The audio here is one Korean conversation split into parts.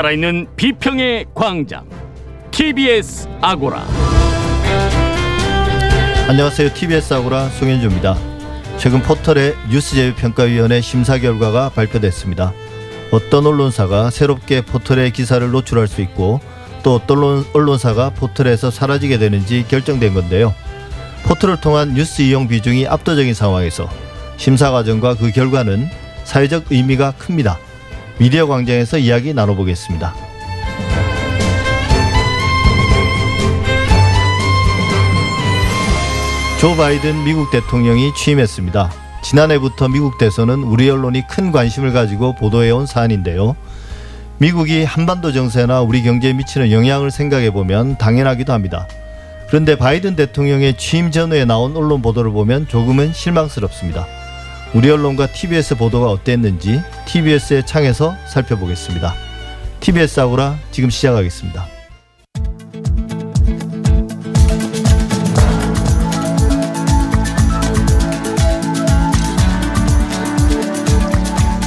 살아있는 비평의 광장 TBS 아고라 안녕하세요. TBS 아고라 송현주입니다. 최근 포털의 뉴스제휴평가위원회 심사 결과가 발표됐습니다. 어떤 언론사가 새롭게 포털의 기사를 노출할 수 있고 또 어떤 언론사가 포털에서 사라지게 되는지 결정된 건데요. 포털을 통한 뉴스 이용 비중이 압도적인 상황에서 심사 과정과 그 결과는 사회적 의미가 큽니다. 미디어 광장에서 이야기 나눠보겠습니다. 조 바이든 미국 대통령이 취임했습니다. 지난해부터 미국 대선은 우리 언론이 큰 관심을 가지고 보도해온 사안인데요. 미국이 한반도 정세나 우리 경제에 미치는 영향을 생각해 보면 당연하기도 합니다. 그런데 바이든 대통령의 취임 전후에 나온 언론 보도를 보면 조금은 실망스럽습니다. 우리 언론과 TBS 보도가 어땠는지 TBS의 창에서 살펴보겠습니다. TBS 아고라 지금 시작하겠습니다.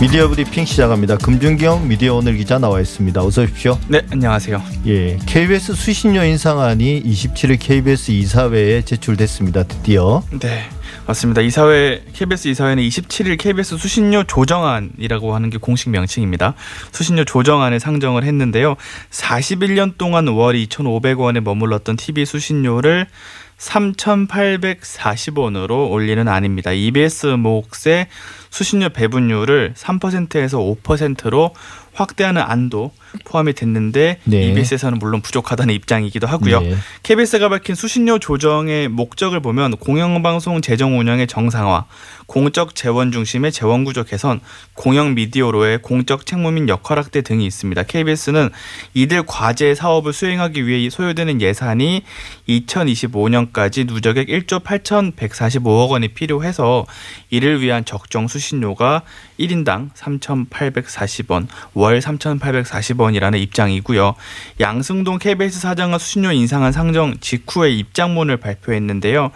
미디어 브리핑 시작합니다. 금준경 미디어 오늘 기자 나와 있습니다. 어서 오십시오. 네, 안녕하세요. 예, KBS 수신료 인상안이 27일 KBS 이사회에 제출됐습니다. 드디어. 네. 맞습니다. 이사회 KBS 이사회는 27일 KBS 수신료 조정안이라고 하는 게 공식 명칭입니다. 수신료 조정안에 상정을 했는데요. 41년 동안 월 2,500원에 머물렀던 TV 수신료를 3,840원으로 올리는 안입니다. EBS 몫의 수신료 배분율을 3%에서 5%로 확대하는 안도 포함이 됐는데 네. EBS에서는 물론 부족하다는 입장이기도 하고요. 네. KBS가 밝힌 수신료 조정의 목적을 보면 공영방송 재정 운영의 정상화, 공적 재원 중심의 재원 구조 개선, 공영 미디어로의 공적 책무 및 역할 확대 등이 있습니다. KBS는 이들 과제 사업을 수행하기 위해 소요되는 예산이 2025년까지 누적액 1조 8,145억 원이 필요해서 이를 위한 적정 수신 료가 1인당 3,840원, 월 3,840원이라는 입장이고요. 양승동 KBS 사장은 수신료 인상안 상정 직후에 입장문을 발표했는데요.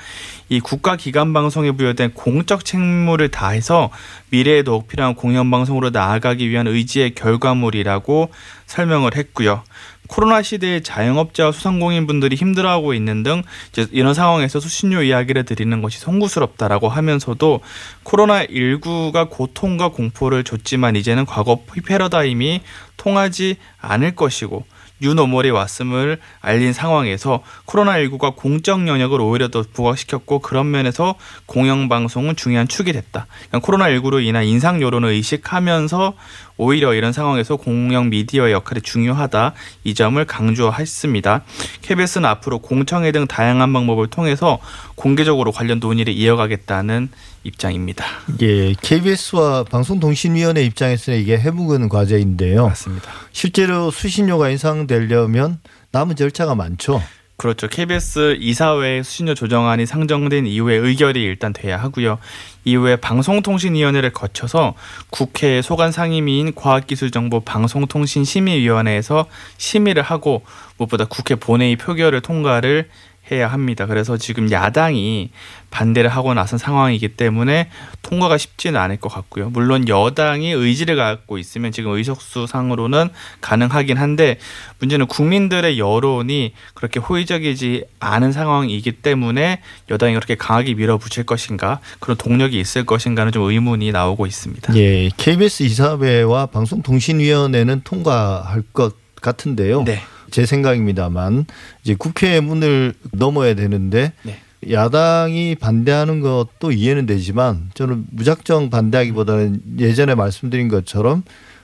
이 국가기관 방송에 부여된 공적 책무를 다해서 미래에 더욱 필요한 공영방송으로 나아가기 위한 의지의 결과물이라고 설명을 했고요. 코로나 시대에 자영업자와 소상공인분들이 힘들어하고 있는 등 이런 상황에서 수신료 이야기를 드리는 것이 송구스럽다라고 하면서도 코로나 19가 고통과 공포를 줬지만 이제는 과거 패러다임이 통하지 않을 것이고 뉴노멀이 왔음을 알린 상황에서 코로나19가 공적 영역을 오히려 더 부각시켰고 그런 면에서 공영방송은 중요한 축이 됐다. 코로나19로 인한 인상 여론을 의식하면서 오히려 이런 상황에서 공영 미디어의 역할이 중요하다 이 점을 강조했습니다. KBS는 앞으로 공청회 등 다양한 방법을 통해서 공개적으로 관련 논의를 이어가겠다는 입장입니다. 예, KBS와 방송통신위원회 입장에서는 이게 해묵은 과제인데요. 맞습니다. 실제로 수신료가 인상되려면 남은 절차가 많죠. 그렇죠. KBS 이사회 수신료 조정안이 상정된 이후에 의결이 일단 돼야 하고요. 이후에 방송통신위원회를 거쳐서 국회 소관 상임위인 과학기술정보 방송통신심의위원회에서 심의를 하고 무엇보다 국회 본회의 표결을 통과를 해야 합니다. 그래서 지금 야당이 반대를 하고 나선 상황이기 때문에 통과가 쉽지는 않을 것 같고요. 물론 여당이 의지를 갖고 있으면 지금 의석수 상으로는 가능하긴 한데 문제는 국민들의 여론이 그렇게 호의적이지 않은 상황이기 때문에 여당이 그렇게 강하게 밀어붙일 것인가 그런 동력이 있을 것인가는 좀 의문이 나오고 있습니다. 예, KBS 이사회와 방송통신위원회는 통과할 것 같은데요. 네. 제 생각입니다만 이제 국회 문을 넘어야 되는데 네. 야당이 반대하는 것도 이해는 되지만 저는 무작정 반대하기보다는 예전에 말씀드린 것처럼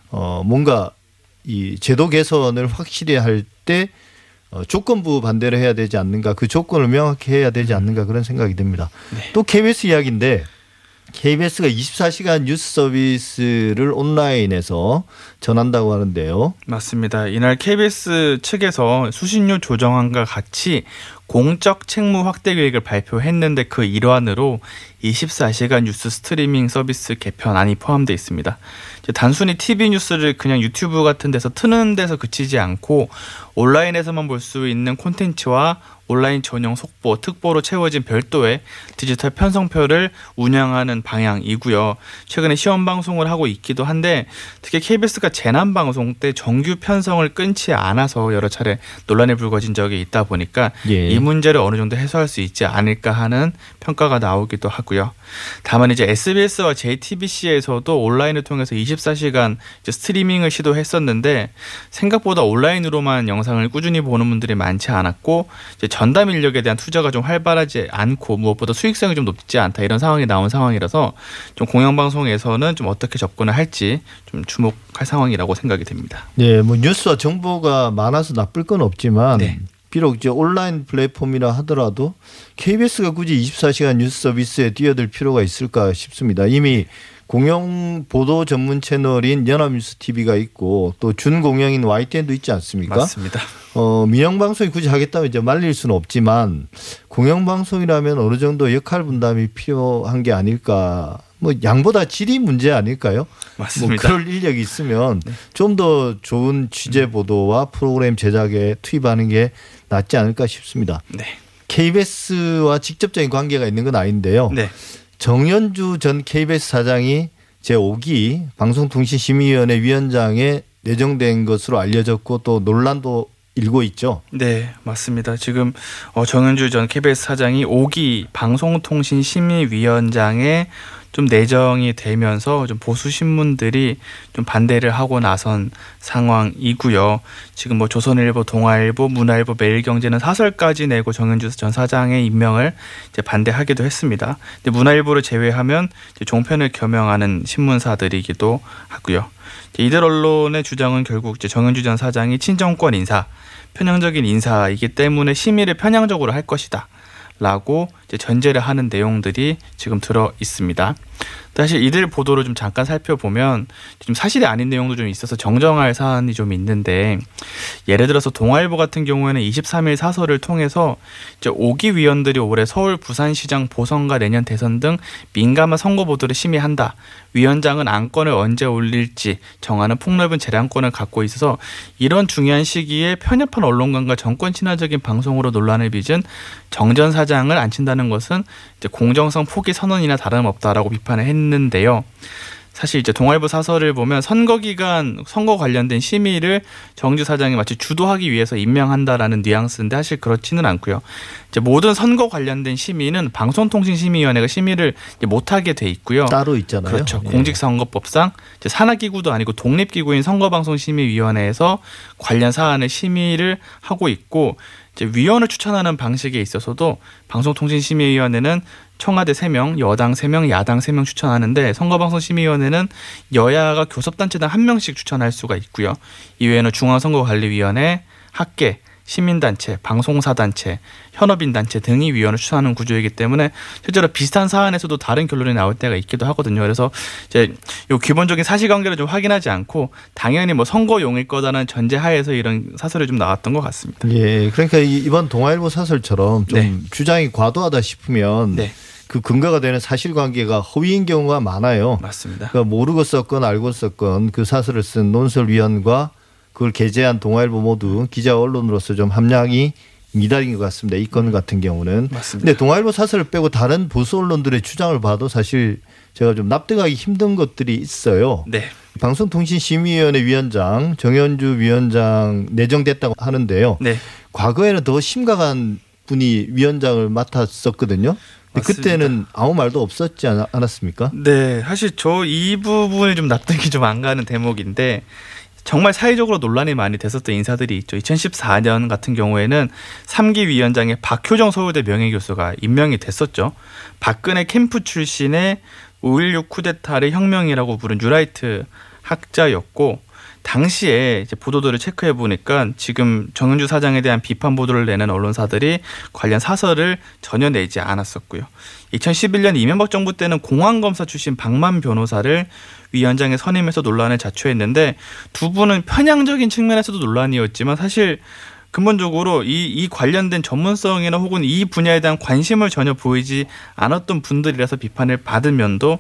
어 뭔가 이 제도 개선을 확실히 할 때 어 조건부 반대를 해야 되지 않는가 그 조건을 명확히 해야 되지 않는가 그런 생각이 듭니다. 네. 또 KBS 이야기인데 KBS가 24시간 뉴스 서비스를 온라인에서 전한다고 하는데요. 맞습니다. 이날 KBS 측에서 수신료 조정안과 같이 공적 책무 확대 계획을 발표했는데 그 일환으로 24시간 뉴스 스트리밍 서비스 개편안이 포함되어 있습니다. 단순히 TV 뉴스를 그냥 유튜브 같은 데서 트는 데서 그치지 않고 온라인에서만 볼 수 있는 콘텐츠와 온라인 전용 속보, 특보로 채워진 별도의 디지털 편성표를 운영하는 방향이고요. 최근에 시험 방송을 하고 있기도 한데 특히 KBS가 재난 방송 때 정규 편성을 끊지 않아서 여러 차례 논란이 불거진 적이 있다 보니까 예. 이 문제를 어느 정도 해소할 수 있지 않을까 하는 평가가 나오기도 하고요. 다만 이제 SBS와 JTBC에서도 온라인을 통해서 24시간 스트리밍을 시도했었는데 생각보다 온라인으로만 영상을 꾸준히 보는 분들이 많지 않았고 전담 인력에 대한 투자가 좀 활발하지 않고 무엇보다 수익성이 좀 높지 않다 이런 상황이 나온 상황이라서 좀 공영방송에서는 좀 어떻게 접근을 할지 좀 주목할 상황이라고 생각이 됩니다. 네, 뭐 뉴스와 정보가 많아서 나쁠 건 없지만 네. 비록 이제 온라인 플랫폼이라 하더라도 KBS가 굳이 24시간 뉴스 서비스에 뛰어들 필요가 있을까 싶습니다. 이미 공영 보도 전문 채널인 연합뉴스 TV가 있고 또 준공영인 YTN도 있지 않습니까? 맞습니다. 어, 민영 방송이 굳이 하겠다면 이제 말릴 수는 없지만 공영 방송이라면 어느 정도 역할 분담이 필요한 게 아닐까. 뭐 양보다 질이 문제 아닐까요? 뭐 맞습니다. 뭐 그럴 인력이 있으면 네. 좀더 좋은 취재 보도와 프로그램 제작에 투입하는 게 낫지 않을까 싶습니다. 네. KBS와 직접적인 관계가 있는 건 아닌데요. 네. 정현주 전 KBS 사장이 제5기 방송통신심의위원회 위원장에 내정된 것으로 알려졌고 또 논란도 일고 있죠. 네, 맞습니다. 지금 어, 정현주 전 KBS 사장이 5기 방송통신심의위원장에 좀 내정이 되면서 좀 보수 신문들이 좀 반대를 하고 나선 상황이고요. 지금 뭐 조선일보, 동아일보, 문화일보, 매일경제는 사설까지 내고 정현주 전 사장의 임명을 이제 반대하기도 했습니다. 근데 문화일보를 제외하면 종편을 겸용하는 신문사들이기도 하고요. 이들 언론의 주장은 결국 이제 정현주 전 사장이 친정권 인사, 편향적인 인사이기 때문에 심의를 편향적으로 할 것이다. 라고 전제를 하는 내용들이 지금 들어 있습니다. 사실 이들 보도를 좀 잠깐 살펴보면 좀 사실이 아닌 내용도 좀 있어서 정정할 사안이 좀 있는데 예를 들어서 동아일보 같은 경우에는 23일 사설을 통해서 이제 5기 위원들이 올해 서울 부산시장 보선과 내년 대선 등 민감한 선거 보도를 심의한다. 위원장은 안건을 언제 올릴지 정하는 폭넓은 재량권을 갖고 있어서 이런 중요한 시기에 편협한 언론관과 정권 친화적인 방송으로 논란을 빚은 정 전 사장을 앉힌다 는 것은 이제 공정성 포기 선언이나 다름없다라고 비판을 했는데요. 사실 이제 동아일보 사설을 보면 선거 기간 선거 관련된 심의를 정주 사장이 마치 주도하기 위해서 임명한다라는 뉘앙스인데 사실 그렇지는 않고요. 이제 모든 선거 관련된 심의는 방송통신심의위원회가 심의를 못하게 돼 있고요. 따로 있잖아요. 그렇죠. 예. 공직선거법상 이제 산하기구도 아니고 독립기구인 선거방송심의위원회에서 관련 사안을 심의를 하고 있고 위원을 추천하는 방식에 있어서도 방송통신심의위원회는 청와대 3명, 여당 3명, 야당 3명 추천하는데 선거방송심의위원회는 여야가 교섭단체당 1명씩 추천할 수가 있고요. 이외에는 중앙선거관리위원회, 학계, 시민단체, 방송사단체, 현업인단체 등이 위원을 추천하는 구조이기 때문에 실제로 비슷한 사안에서도 다른 결론이 나올 때가 있기도 하거든요. 그래서 이제 요 기본적인 사실관계를 좀 확인하지 않고 당연히 뭐 선거용일 거다는 전제하에서 이런 사설이 좀 나왔던 것 같습니다. 예, 그러니까 이번 동아일보 사설처럼 좀 네. 주장이 과도하다 싶으면 네. 그 근거가 되는 사실관계가 허위인 경우가 많아요. 맞습니다. 그러니까 모르고 썼건 알고 썼건 그 사설을 쓴 논설위원과 그걸 게재한 동아일보 모두 기자 언론으로서 좀 함량이 미달인 것 같습니다. 이 건 같은 경우는. 맞습니다. 근데 동아일보 사설을 빼고 다른 보수 언론들의 주장을 봐도 사실 제가 좀 납득하기 힘든 것들이 있어요. 네. 방송통신심의위원회 위원장 정현주 위원장 내정됐다고 하는데요. 네. 과거에는 더 심각한 분이 위원장을 맡았었거든요. 그때는 아무 말도 없었지 않았습니까? 네, 사실 저 이 부분이 좀 납득이 좀 안 가는 대목인데 정말 사회적으로 논란이 많이 됐었던 인사들이 있죠. 2014년 같은 경우에는 3기 위원장의 박효정 서울대 명예교수가 임명이 됐었죠. 박근혜 캠프 출신의 5.16 쿠데타를 혁명이라고 부른 뉴라이트 학자였고 당시에 이제 보도들을 체크해 보니까 지금 정은주 사장에 대한 비판 보도를 내는 언론사들이 관련 사설을 전혀 내지 않았었고요. 2011년 이명박 정부 때는 공안 검사 출신 박만 변호사를 위원장에 선임해서 논란을 자초했는데 두 분은 편향적인 측면에서도 논란이었지만 사실 근본적으로 이, 이 관련된 전문성이나 혹은 이 분야에 대한 관심을 전혀 보이지 않았던 분들이라서 비판을 받은 면도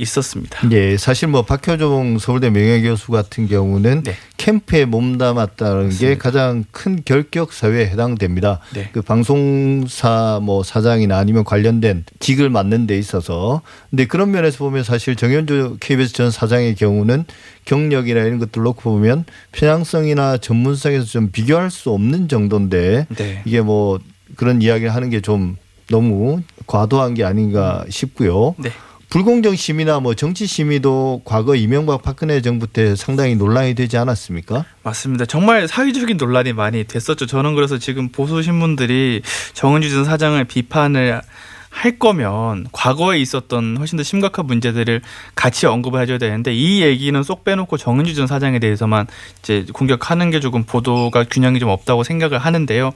있었습니다. 예, 사실 뭐 박효종 서울대 명예교수 같은 경우는 네. 캠프에 몸담았다는 맞습니다. 게 가장 큰 결격 사유에 해당됩니다. 네. 그 방송사 뭐 사장이나 아니면 관련된 직을 맡는 데 있어서 근데 그런 면에서 보면 사실 정현주 KBS 전 사장의 경우는 경력이나 이런 것들 놓고 보면 편향성이나 전문성에서 좀 비교할 수 없는 정도인데 네. 이게 뭐 그런 이야기를 하는 게 좀 너무 과도한 게 아닌가 싶고요. 네. 불공정 심의나 뭐 정치 심의도 과거 이명박 박근혜 정부 때 상당히 논란이 되지 않았습니까? 맞습니다. 정말 사회적인 논란이 많이 됐었죠. 저는 그래서 지금 보수 신문들이 정은주 전 사장을 비판을 할 거면 과거에 있었던 훨씬 더 심각한 문제들을 같이 언급을 해줘야 되는데 이 얘기는 쏙 빼놓고 정은주 전 사장에 대해서만 이제 공격하는 게 조금 보도가 균형이 좀 없다고 생각을 하는데요.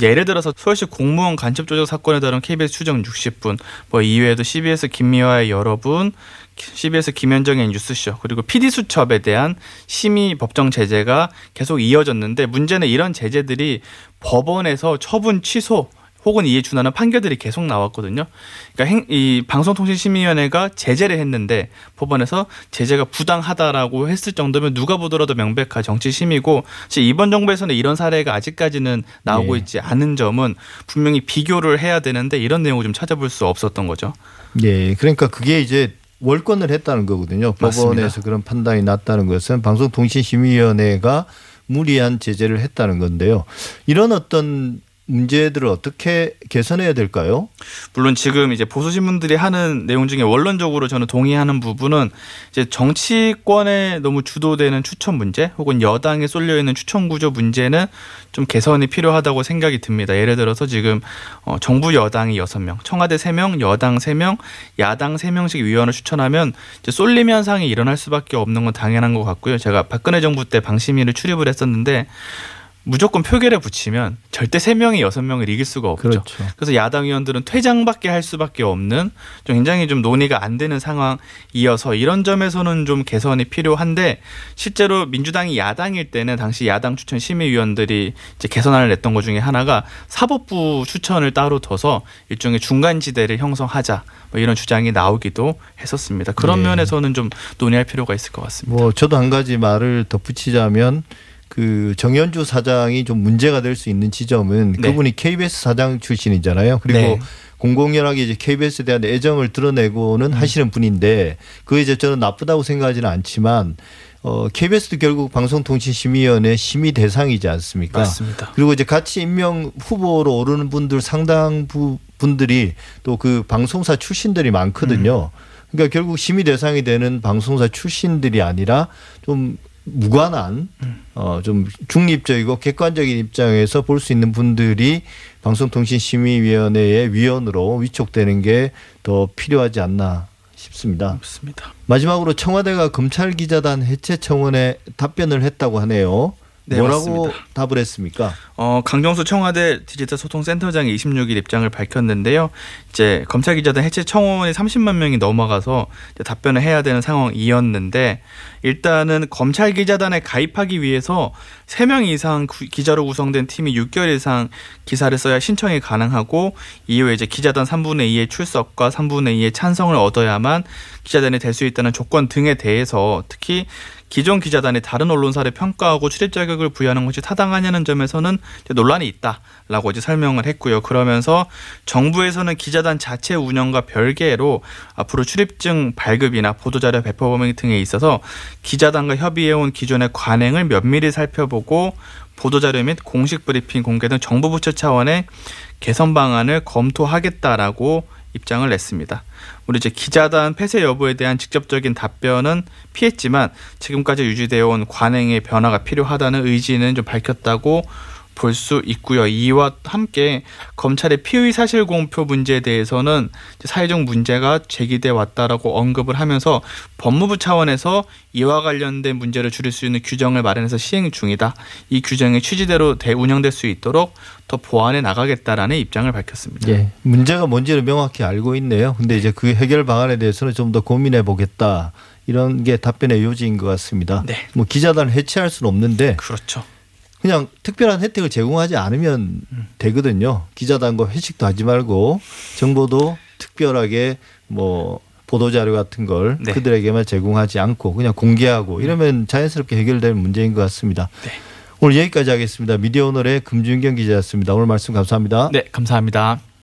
예를 들어서 서울시 공무원 간첩 조작 사건에 따른 KBS 추정 60분, 뭐 이외에도 CBS 김미화의 여러분, CBS 김현정의 뉴스쇼 그리고 PD 수첩에 대한 심의 법정 제재가 계속 이어졌는데 문제는 이런 제재들이 법원에서 처분 취소 혹은 이에 준하는 판결들이 계속 나왔거든요. 그러니까 행, 이 방송통신심의위원회가 제재를 했는데 법원에서 제재가 부당하다라고 했을 정도면 누가 보더라도 명백한 정치 심이고 이번 정부에서는 이런 사례가 아직까지는 나오고 네. 있지 않은 점은 분명히 비교를 해야 되는데 이런 내용을 좀 찾아볼 수 없었던 거죠. 네, 그러니까 그게 이제 월권을 했다는 거거든요. 맞습니다. 법원에서 그런 판단이 났다는 것은 방송통신심의위원회가 무리한 제재를 했다는 건데요. 이런 어떤 문제들을 어떻게 개선해야 될까요? 물론 지금 이제 보수 신문들이 하는 내용 중에 원론적으로 저는 동의하는 부분은 이제 정치권에 너무 주도되는 추천 문제 혹은 여당에 쏠려 있는 추천 구조 문제는 좀 개선이 필요하다고 생각이 듭니다. 예를 들어서 지금 어 정부 여당이 여섯 명 청와대 세명 여당 세명 야당 세명씩 위원을 추천하면 이제 쏠림 현상이 일어날 수밖에 없는 건 당연한 것 같고요. 제가 박근혜 정부 때 방심위를 출입을 했었는데 무조건 표결에 붙이면 절대 세명이 여섯 명을 이길 수가 없죠. 그렇죠. 그래서 야당 의원들은 퇴장밖에 할 수밖에 없는 좀 굉장히 좀 논의가 안 되는 상황이어서 이런 점에서는 좀 개선이 필요한데 실제로 민주당이 야당일 때는 당시 야당 추천 심의위원들이 이제 개선안을 냈던 것 중에 하나가 사법부 추천을 따로 둬서 일종의 중간 지대를 형성하자 뭐 이런 주장이 나오기도 했었습니다. 그런 네. 면에서는 좀 논의할 필요가 있을 것 같습니다. 뭐 저도 한 가지 말을 덧붙이자면 그 정현주 사장이 좀 문제가 될 수 있는 지점은 네. 그분이 KBS 사장 출신이잖아요. 그리고 네. 공공연하게 이제 KBS에 대한 애정을 드러내고는 음. 하시는 분인데 그게 이제 저는 나쁘다고 생각하지는 않지만 어, KBS도 결국 방송통신심의위원회 심의 대상이지 않습니까? 맞습니다. 그리고 이제 같이 임명 후보로 오르는 분들 상당 부 분들이 또 그 방송사 출신들이 많거든요. 음. 그러니까 결국 심의 대상이 되는 방송사 출신들이 아니라 좀 무관한 어 좀 중립적이고 객관적인 입장에서 볼 수 있는 분들이 방송통신심의위원회의 위원으로 위촉되는 게 더 필요하지 않나 싶습니다. 맞습니다. 마지막으로 청와대가 검찰 기자단 해체 청원에 답변을 했다고 하네요. 네, 뭐라고 맞습니다. 답을 했습니까? 어, 강정수 청와대 디지털 소통센터장이 26일 입장을 밝혔는데요. 이제 검찰 기자단 해체 청원이 30만 명이 넘어가서 답변을 해야 되는 상황이었는데 일단은 검찰 기자단에 가입하기 위해서 3명 이상 기자로 구성된 팀이 6개월 이상 기사를 써야 신청이 가능하고 이후에 이제 기자단 3분의 2의 출석과 3분의 2의 찬성을 얻어야만 기자단이 될 수 있다는 조건 등에 대해서 특히 기존 기자단이 다른 언론사를 평가하고 출입 자격을 부여하는 것이 타당하냐는 점에서는 논란이 있다라고 이제 설명을 했고요. 그러면서 정부에서는 기자단 자체 운영과 별개로 앞으로 출입증 발급이나 보도자료 배포 범위 등에 있어서 기자단과 협의해온 기존의 관행을 면밀히 살펴보고 보도자료 및 공식 브리핑 공개 등 정부 부처 차원의 개선 방안을 검토하겠다라고 입장을 냈습니다. 우리 이제 기자단 폐쇄 여부에 대한 직접적인 답변은 피했지만 지금까지 유지되어 온 관행의 변화가 필요하다는 의지는 좀 밝혔다고 볼 수 있고요. 이와 함께 검찰의 피의 사실 공표 문제에 대해서는 사회적 문제가 제기돼 왔다라고 언급을 하면서 법무부 차원에서 이와 관련된 문제를 줄일 수 있는 규정을 마련해서 시행 중이다. 이 규정이 취지대로 운영될 수 있도록 더 보완해 나가겠다라는 입장을 밝혔습니다. 예. 문제가 뭔지를 명확히 알고 있네요. 근데 이제 그 해결 방안에 대해서는 좀 더 고민해 보겠다. 이런 게 답변의 요지인 것 같습니다. 네. 뭐 기자단을 해체할 수는 없는데 그렇죠. 그냥 특별한 혜택을 제공하지 않으면 되거든요. 기자단과 회식도 하지 말고 정보도 특별하게 뭐 보도 자료 같은 걸 네. 그들에게만 제공하지 않고 그냥 공개하고 이러면 자연스럽게 해결될 문제인 것 같습니다. 네. 오늘 여기까지 하겠습니다. 미디어 오늘의 금준경 기자였습니다. 오늘 말씀 감사합니다. 네, 감사합니다.